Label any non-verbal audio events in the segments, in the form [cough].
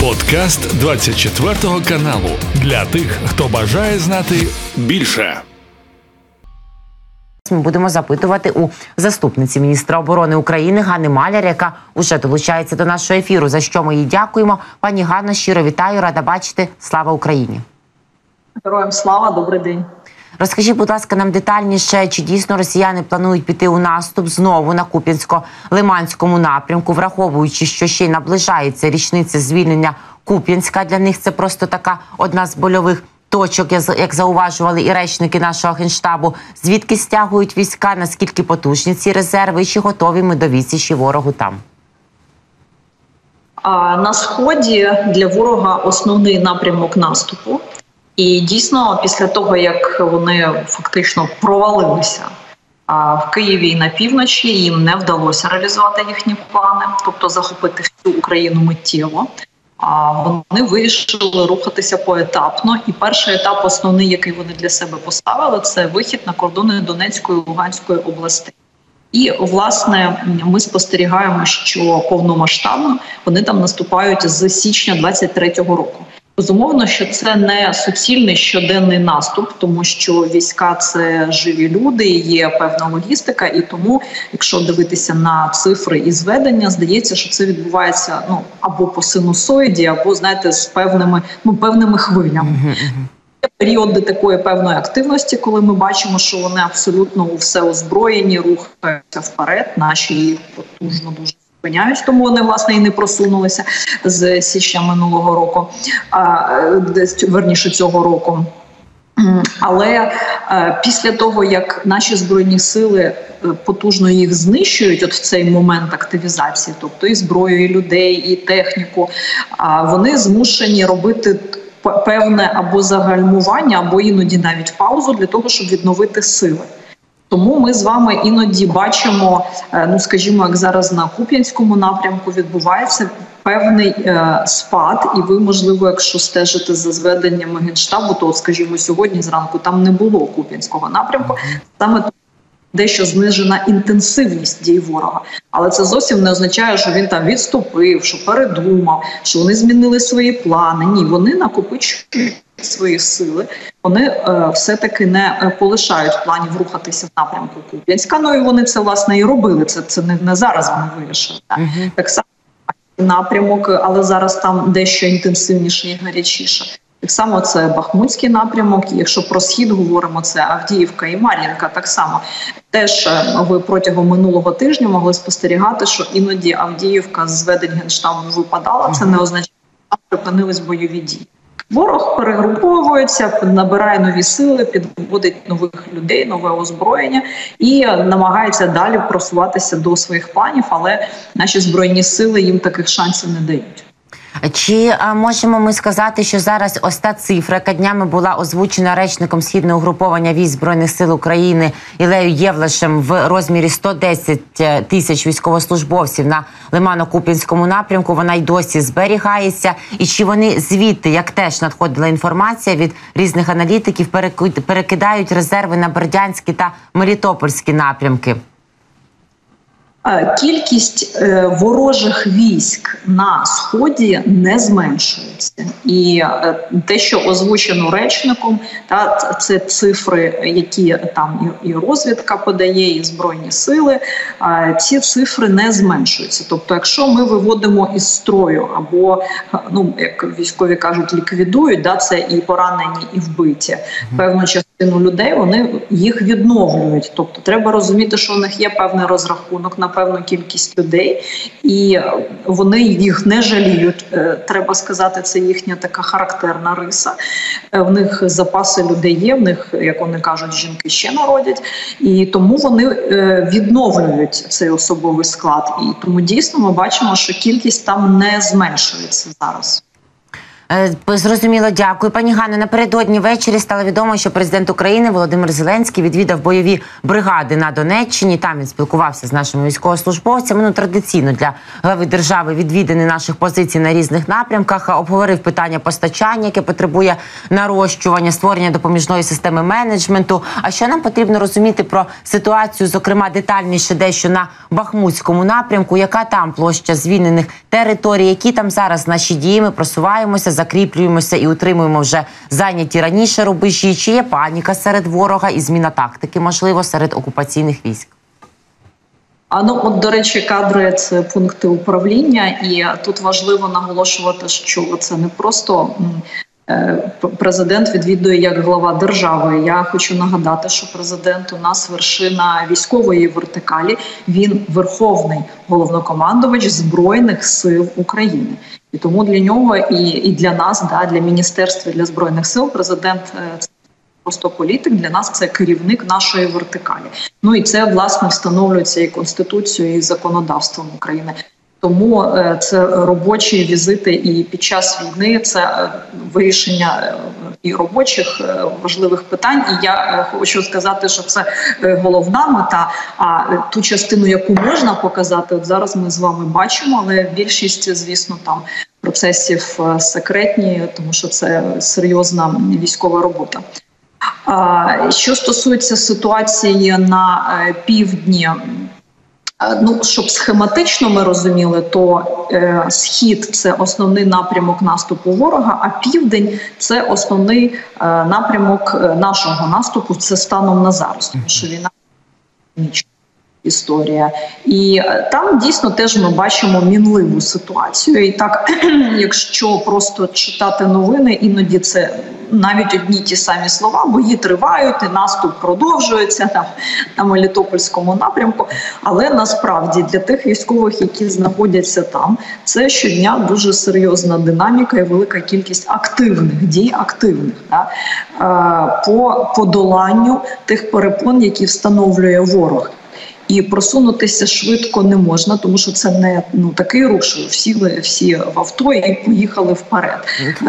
Подкаст 24 каналу для тих, хто бажає знати більше. Ми будемо запитувати у заступниці міністра оборони України Ганни Маляр, яка уже долучається до нашого ефіру. За що ми їй дякуємо. Пані Ганна, щиро вітаю, рада бачити. Слава Україні! Героям слава, добрий день. Розкажіть, будь ласка, нам детальніше, чи дійсно росіяни планують піти у наступ знову на Куп'янсько-Лиманському напрямку, враховуючи, що ще й наближається річниця звільнення Куп'янська. Для них це просто така одна з больових точок, як зауважували і речники нашого генштабу. Звідки стягують війська? Наскільки потужні ці резерви? Чи готові ми до відсічі ворогу там? На сході для ворога основний напрямок наступу. І дійсно, після того як вони фактично провалилися в Києві і на півночі, їм не вдалося реалізувати їхні плани, тобто захопити всю Україну миттєво. А вони вирішили рухатися поетапно. І перший етап, основний, який вони для себе поставили, це вихід на кордони Донецької і Луганської областей. І власне ми спостерігаємо, що повномасштабно вони там наступають з січня 23-го року. Безумовно, що це не суцільний щоденний наступ, тому що війська це живі люди, є певна логістика, і тому, якщо дивитися на цифри і зведення, здається, що це відбувається ну або по синусоїді, або знаєте, з певними ну певними хвилями. Періоди такої певної активності, коли ми бачимо, що вони абсолютно все озброєні, рухаються вперед, наші потужно дуже зупиняють, тому вони власне і не просунулися з січня минулого року, а десь верніше цього року. Але е, після того як наші збройні сили е, потужно їх знищують, от в цей момент активізації, тобто і зброю, і людей, і техніку, а вони змушені робити певне або загальмування, або іноді навіть паузу для того, щоб відновити сили. Тому ми з вами іноді бачимо, е, ну скажімо, як зараз на Куп'янському напрямку відбувається певний е, спад, і ви, можливо, якщо стежите за зведеннями генштабу, то скажімо, сьогодні зранку там не було Куп'янського напрямку. Саме дещо знижена інтенсивність дій ворога, але це зовсім не означає, що він там відступив, що передумав, що вони змінили свої плани. Ні, вони накопичують свої сили. Вони е, все таки не е, полишають планів рухатися в напрямку Куп'янська. Ну і вони це власне і робили. Це це не, не зараз. Вони вирішили так. Uh так само напрямок, але зараз там дещо інтенсивніше і гарячіше. Так само це Бахмутський напрямок. Якщо про схід говоримо, це Авдіївка і Мар'їнка. Так само теж е, ви протягом минулого тижня могли спостерігати, що іноді Авдіївка з зведень генштабу випадала. Це не означає, що припинились бойові дії. Ворог перегруповується, набирає нові сили, підводить нових людей, нове озброєння і намагається далі просуватися до своїх планів, але наші збройні сили їм таких шансів не дають. Чи а, можемо ми сказати, що зараз ось та цифра, яка днями була озвучена речником східного угруповання військ збройних сил України Ілею Євлашем в розмірі 110 е, тисяч військовослужбовців на Лимано-Купінському напрямку? Вона й досі зберігається, і чи вони звідти, як теж надходила інформація від різних аналітиків, перекидають резерви на Бердянські та Мелітопольські напрямки? Е, кількість е, ворожих військ на сході не зменшується, і е, те, що озвучено речником, та це цифри, які там і розвідка подає, і збройні сили. Ці цифри не зменшуються. Тобто, якщо ми виводимо із строю, або ну як військові кажуть, ліквідують, да це і поранені, і вбиті певну частину людей, вони їх відновлюють. Тобто, треба розуміти, що у них є певний розрахунок на певну кількість людей, і вони їх не жаліють. Е, треба сказати, це їхня така характерна риса. Е, в них запаси людей є. В них, як вони кажуть, жінки ще народять, і тому вони е, відновлюють цей особовий склад. І тому дійсно ми бачимо, що кількість там не зменшується зараз. Е, Зрозуміло, дякую. Пані Ганно, напередодні ввечері стало відомо, що президент України Володимир Зеленський відвідав бойові бригади на Донеччині. Там він спілкувався з нашими військовослужбовцями. Ну традиційно для глави держави відвідини наших позицій на різних напрямках. Обговорив питання постачання, яке потребує нарощування, створення допоміжної системи менеджменту. А що нам потрібно розуміти про ситуацію, зокрема детальніше, дещо на Бахмутському напрямку, яка там площа звільнених територій, які там зараз наші дії ми просуваємося, закріплюємося і утримуємо вже зайняті раніше рубежі. Чи є паніка серед ворога і зміна тактики, можливо, серед окупаційних військ? А ну, от до речі, кадри це пункти управління, і тут важливо наголошувати, що це не просто президент відвідує як глава держави. Я хочу нагадати, що президент у нас вершина військової вертикалі. Він верховний головнокомандувач збройних сил України. І тому для нього і і для нас, да, для міністерства для збройних сил, президент е, це просто політик. Для нас це керівник нашої вертикалі. Ну і це власне встановлюється і конституцією, і законодавством України. Тому е, це робочі візити, і під час війни це е, вирішення і робочих важливих питань. І я хочу сказати, що це головна мета. А ту частину, яку можна показати, от зараз ми з вами бачимо, але більшість, звісно, там процесів секретні, тому що це серйозна військова робота. Що стосується ситуації на півдні. Ну, щоб схематично ми розуміли, то е, схід це основний напрямок наступу ворога, а південь це основний е, напрямок нашого наступу. Це станом на зараз, тому що війна історія, і там дійсно теж ми бачимо мінливу ситуацію. І так, [clears throat] якщо просто читати новини, іноді це навіть одні ті самі слова, бої тривають, і наступ продовжується там на Мелітопольському напрямку. Але насправді для тих військових, які знаходяться там, це щодня дуже серйозна динаміка і велика кількість активних дій, активних да, по подоланню тих перепон, які встановлює ворог. І просунутися швидко не можна, тому що це не ну такий рух, що всі всі в авто і поїхали вперед.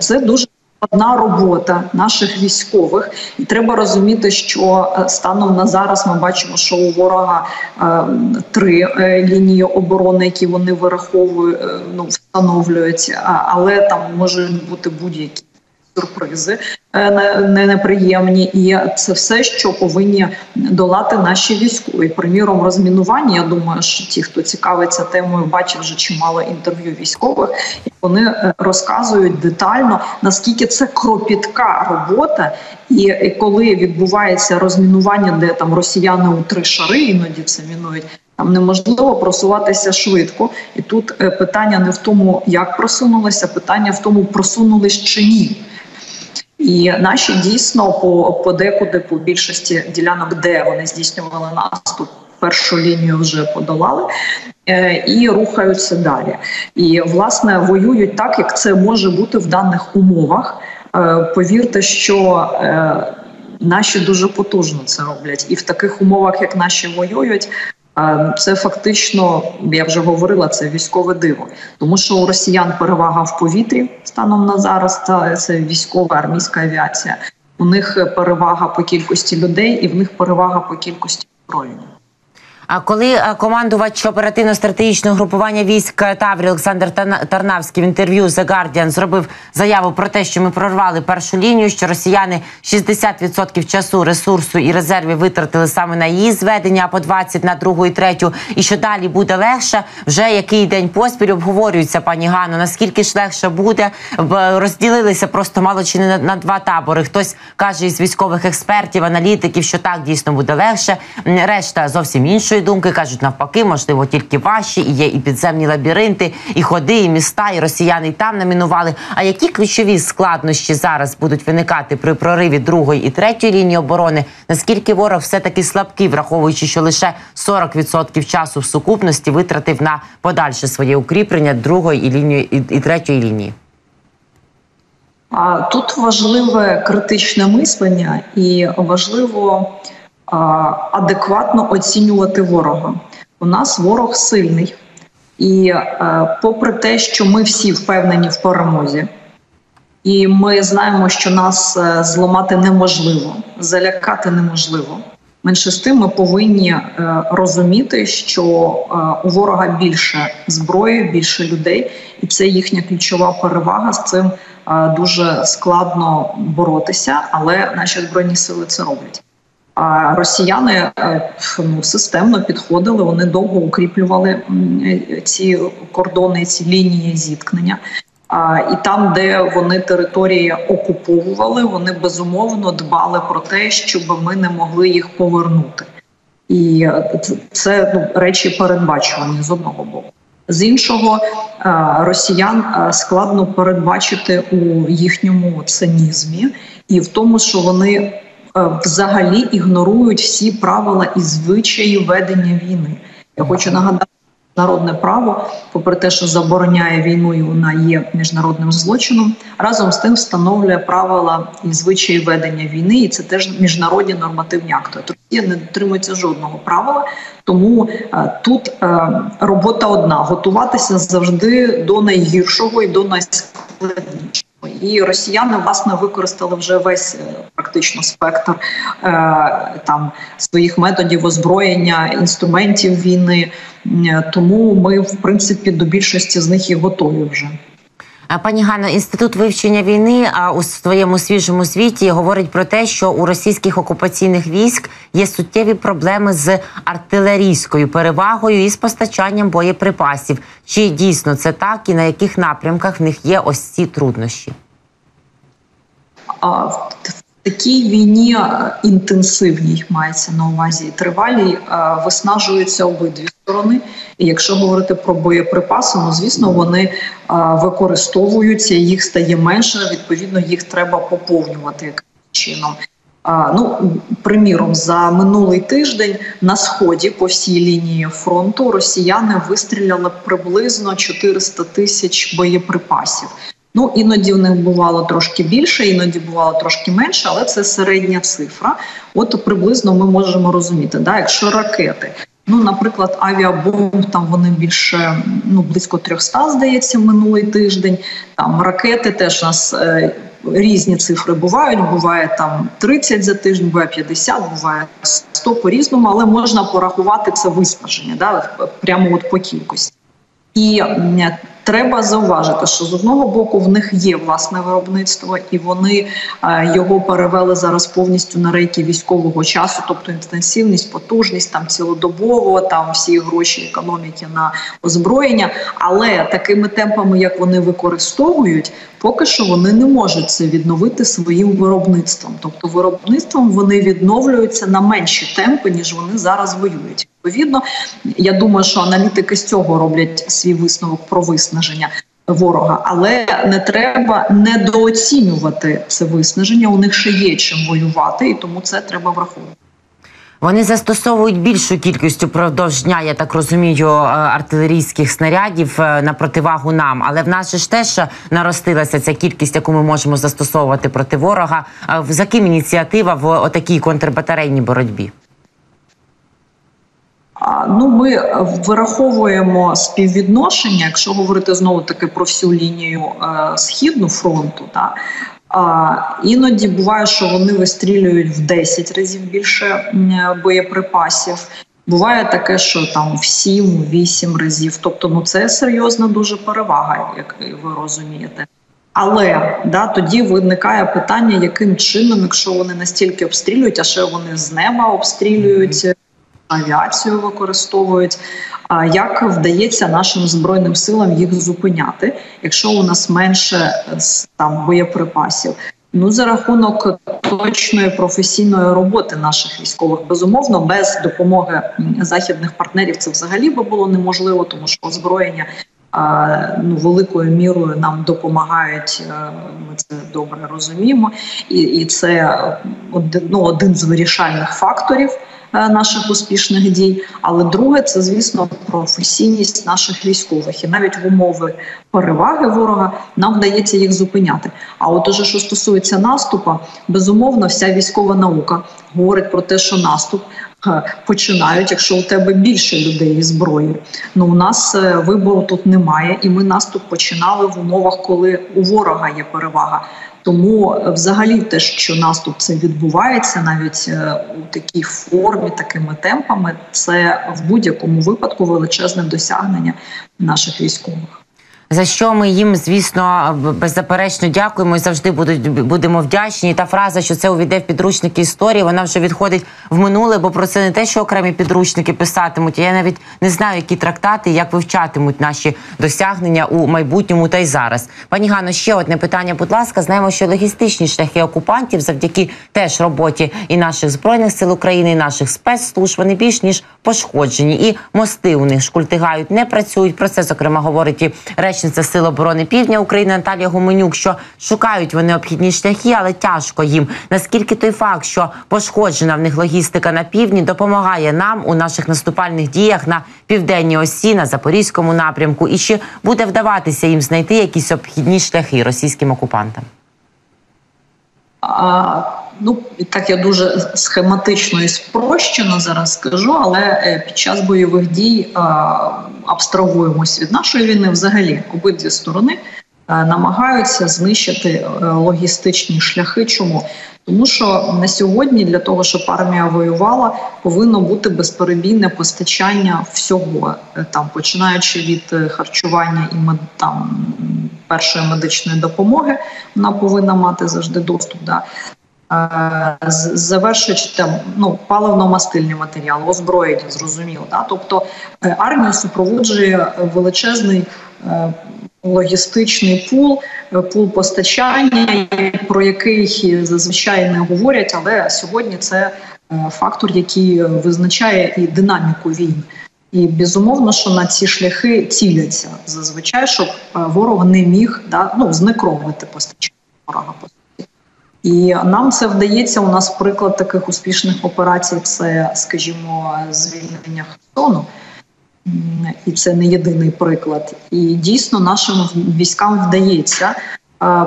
Це дуже складна робота наших військових, і треба розуміти, що станом на зараз ми бачимо, що у ворога е, три е, лінії оборони, які вони вираховують, е, ну встановлюють, але там можуть бути будь-які сюрпризи не неприємні, і це все, що повинні долати наші військові. Приміром, розмінування. Я думаю, що ті, хто цікавиться темою, бачив вже чимало інтерв'ю військових, і вони розказують детально наскільки це кропітка робота, і коли відбувається розмінування, де там росіяни у три шари іноді це мінують. Там неможливо просуватися швидко, і тут питання не в тому, як просунулися, питання в тому, просунулись чи ні. І наші дійсно по подекуди, по більшості ділянок, де вони здійснювали наступ, першу лінію вже подолали е, і рухаються далі. І власне воюють так, як це може бути в даних умовах. Е, повірте, що е, наші дуже потужно це роблять, і в таких умовах, як наші воюють, це фактично, я вже говорила, це військове диво, тому що у росіян перевага в повітрі станом на зараз. Це військова армійська авіація. У них перевага по кількості людей, і в них перевага по кількості озброєння. А коли е, командувач оперативно-стратегічного групування військ Таврі Олександр Тарнавський в інтерв'ю The Guardian зробив заяву про те, що ми прорвали першу лінію, що росіяни 60% часу, ресурсу і резервів витратили саме на її зведення, а по 20% на другу і третю, і що далі буде легше. Вже який день поспіль обговорюється, пані Ганно, наскільки ж легше буде розділилися просто мало чи не на, два табори. Хтось каже із військових експертів, аналітиків, що так дійсно буде легше. Решта зовсім іншої іншої думки кажуть, навпаки, можливо, тільки важчі, і є і підземні лабіринти, і ходи, і міста, і росіяни і там намінували. А які ключові складнощі зараз будуть виникати при прориві другої і третьої лінії оборони? Наскільки ворог все таки слабкий, враховуючи, що лише 40% часу в сукупності витратив на подальше своє укріплення другої і лінії і, і третьої лінії? Тут важливе критичне мислення і важливо адекватно оцінювати ворога. У нас ворог сильний, і е, попри те, що ми всі впевнені в перемозі, і ми знаємо, що нас е, зламати неможливо, залякати неможливо. Менше з тим, ми повинні е, розуміти, що у ворога більше зброї, більше людей, і це їхня ключова перевага. З цим дуже складно боротися, але наші збройні сили це роблять. А росіяни ну, системно підходили, вони довго укріплювали ці кордони, ці лінії зіткнення. І там, де вони території окуповували, вони безумовно дбали про те, щоб ми не могли їх повернути. І це ну, речі передбачувані з одного боку. З іншого росіян складно передбачити у їхньому цинізмі і в тому, що вони взагалі ігнорують всі правила і звичаї ведення війни. Я хочу нагадати Народне право, попри те, що забороняє війну, і вона є міжнародним злочином, разом з тим встановлює правила і звичаї ведення війни, і це теж міжнародні нормативні акти. Росія не дотримується жодного правила, тому е, тут е, робота одна: готуватися завжди до найгіршого і до найскладнішого. І росіяни власне використали вже весь е, практично спектр е, там своїх методів озброєння інструментів війни. Тому ми, в принципі, до більшості з них і готові вже. Пані Ганна, інститут вивчення війни у своєму свіжому звіті говорить про те, що у російських окупаційних військ є суттєві проблеми з артилерійською перевагою і з постачанням боєприпасів. Чи дійсно це так, і на яких напрямках в них є ось ці труднощі? В такій війні інтенсивній мається на увазі тривалій, виснажуються обидві сторони. І якщо говорити про боєприпаси, ну звісно, вони використовуються, їх стає менше. Відповідно, їх треба поповнювати яким чином. Ну, приміром, за минулий тиждень на сході по всій лінії фронту росіяни вистріляли приблизно 400 тисяч боєприпасів. Ну іноді в них бувало трошки більше, іноді бувало трошки менше, але це середня цифра. От приблизно ми можемо розуміти, да, якщо ракети. Ну, наприклад, авіабомб там вони більше ну близько 300, здається, минулий тиждень. Там ракети теж у нас е, різні цифри бувають. Буває там 30 за тиждень, буває 50, буває 100 по різному, але можна порахувати це виснаження, да, прямо от по кількості. І Треба зауважити, що з одного боку в них є власне виробництво, і вони е, його перевели зараз повністю на рейки військового часу, тобто інтенсивність, потужність там цілодобово, там всі гроші економіки на озброєння. Але такими темпами, як вони використовують, поки що вони не можуть це відновити своїм виробництвом. Тобто, виробництвом вони відновлюються на менші темпи, ніж вони зараз воюють. Відповідно, я думаю, що аналітики з цього роблять свій висновок про виснаження ворога, але не треба недооцінювати це виснаження. У них ще є чим воювати, і тому це треба враховувати. Вони застосовують більшу кількість упродовж дня, я так розумію, е, артилерійських снарядів е, на противагу нам. Але в нас же ж теж наростилася ця кількість, яку ми можемо застосовувати проти ворога. За ким ініціатива в такій контрбатарейній боротьбі? Ну, ми вираховуємо співвідношення, якщо говорити знову таки про всю лінію е, східну фронту, та іноді буває, що вони вистрілюють в 10 разів більше боєприпасів. Буває таке, що там в 7-8 разів. Тобто, ну це серйозна дуже перевага, як ви розумієте. Але да, тоді виникає питання, яким чином, якщо вони настільки обстрілюють, а ще вони з неба обстрілюють авіацію використовують. Як вдається нашим збройним силам їх зупиняти, якщо у нас менше там боєприпасів? Ну за рахунок точної професійної роботи наших військових безумовно без допомоги західних партнерів це взагалі би було неможливо, тому що озброєння ну великою мірою нам допомагають. Е, ми це добре розуміємо, і і це один, ну, один з вирішальних факторів. Е, наших успішних дій. Але друге, це звісно професійність наших військових, і навіть в умови переваги ворога нам вдається їх зупиняти. А от уже що стосується наступу, безумовно, вся військова наука говорить про те, що наступ починають, якщо у тебе більше людей і зброї. Ну у нас е, вибору тут немає, і ми наступ починали в умовах, коли у ворога є перевага. Тому, е, взагалі, те, що наступ це відбувається, навіть у такій формі, такими темпами, це в будь-якому випадку величезне досягнення наших військових. За що ми їм, звісно, беззаперечно дякуємо і завжди будуть будемо вдячні. та фраза, що це увійде в підручники історії, вона вже відходить в минуле, бо про це не те, що окремі підручники писатимуть. Я навіть не знаю, які трактати, як вивчатимуть наші досягнення у майбутньому та й зараз. Пані Гано, ще одне питання. Будь ласка, знаємо, що логістичні шляхи окупантів завдяки теж роботі і наших збройних сил України, і наших спецслужб, вони більш ніж пошкоджені, і мости у них шкультигають, не працюють. Про це зокрема говорить і речі речниця Сил оборони Півдня України Наталія Гуменюк, що шукають вони обхідні шляхи, але тяжко їм. Наскільки той факт, що пошкоджена в них логістика на півдні, допомагає нам у наших наступальних діях на південній осі, на запорізькому напрямку, і чи буде вдаватися їм знайти якісь обхідні шляхи російським окупантам? Ну так я дуже схематично і спрощено зараз скажу, але е, під час бойових дій абстрагуємось від нашої війни. Взагалі, обидві сторони е, намагаються знищити е, логістичні шляхи. Чому тому, що на сьогодні для того, щоб армія воювала, повинно бути безперебійне постачання всього, там починаючи від харчування і там першої медичної допомоги, вона повинна мати завжди доступ. Да завершуючи там ну паливно-мастильні матеріали, озброєння, зрозуміло. Да? Тобто е, армія супроводжує величезний е, логістичний пул, е, пул постачання, про який зазвичай не говорять, але сьогодні це фактор, який визначає і динаміку війн. І безумовно, що на ці шляхи ціляться зазвичай, щоб ворог не міг да ну знекровувати постачання ворога. І нам це вдається. У нас приклад таких успішних операцій це, скажімо, звільнення Херсону. І це не єдиний приклад. І дійсно нашим військам вдається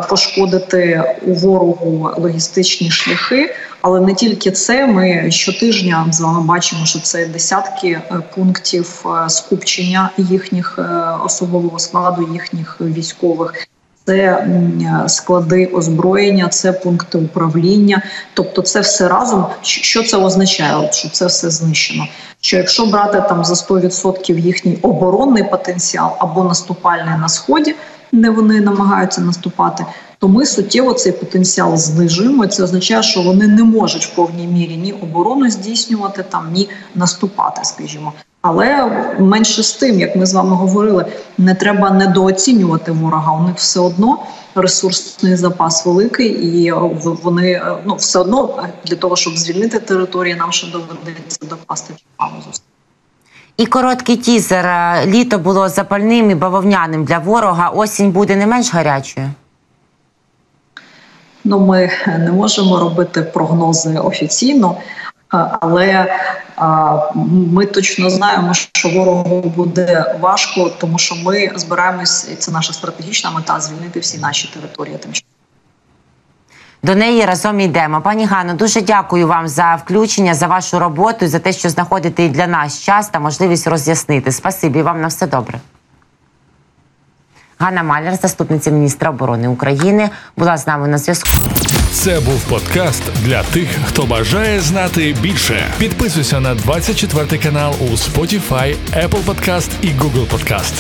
пошкодити у ворогу логістичні шляхи, але не тільки це. Ми щотижня з вами бачимо, що це десятки е, пунктів е, скупчення їхніх е, особового складу, їхніх військових це склади озброєння, це пункти управління. Тобто, це все разом. Що це означає? Що це все знищено? Що якщо брати там за 100% їхній оборонний потенціал або наступальний на сході, де вони намагаються наступати, то ми суттєво цей потенціал знижуємо. Це означає, що вони не можуть в повній мірі ні оборону здійснювати там, ні наступати, скажімо. Але менше з тим, як ми з вами говорили, не треба недооцінювати ворога. У них все одно ресурсний запас великий, і вони ну все одно для того, щоб звільнити території, нам ще доведеться докласти чимало зусиль. І короткий тізер літо було запальним і бавовняним для ворога. Осінь буде не менш гарячою. Ну, ми не можемо робити прогнози офіційно, але ми точно знаємо, що ворогу буде важко, тому що ми збираємось, і це наша стратегічна мета звільнити всі наші території. Тим до неї разом йдемо. Пані Ганно, дуже дякую вам за включення, за вашу роботу, за те, що знаходите і для нас час та можливість роз'яснити. Спасибі вам на все добре. Ганна Маляр, заступниця міністра оборони України, була з нами на зв'язку. Це був подкаст для тих, хто бажає знати більше. Підписуйся на 24 канал у Spotify, Apple Podcast і Google Podcast.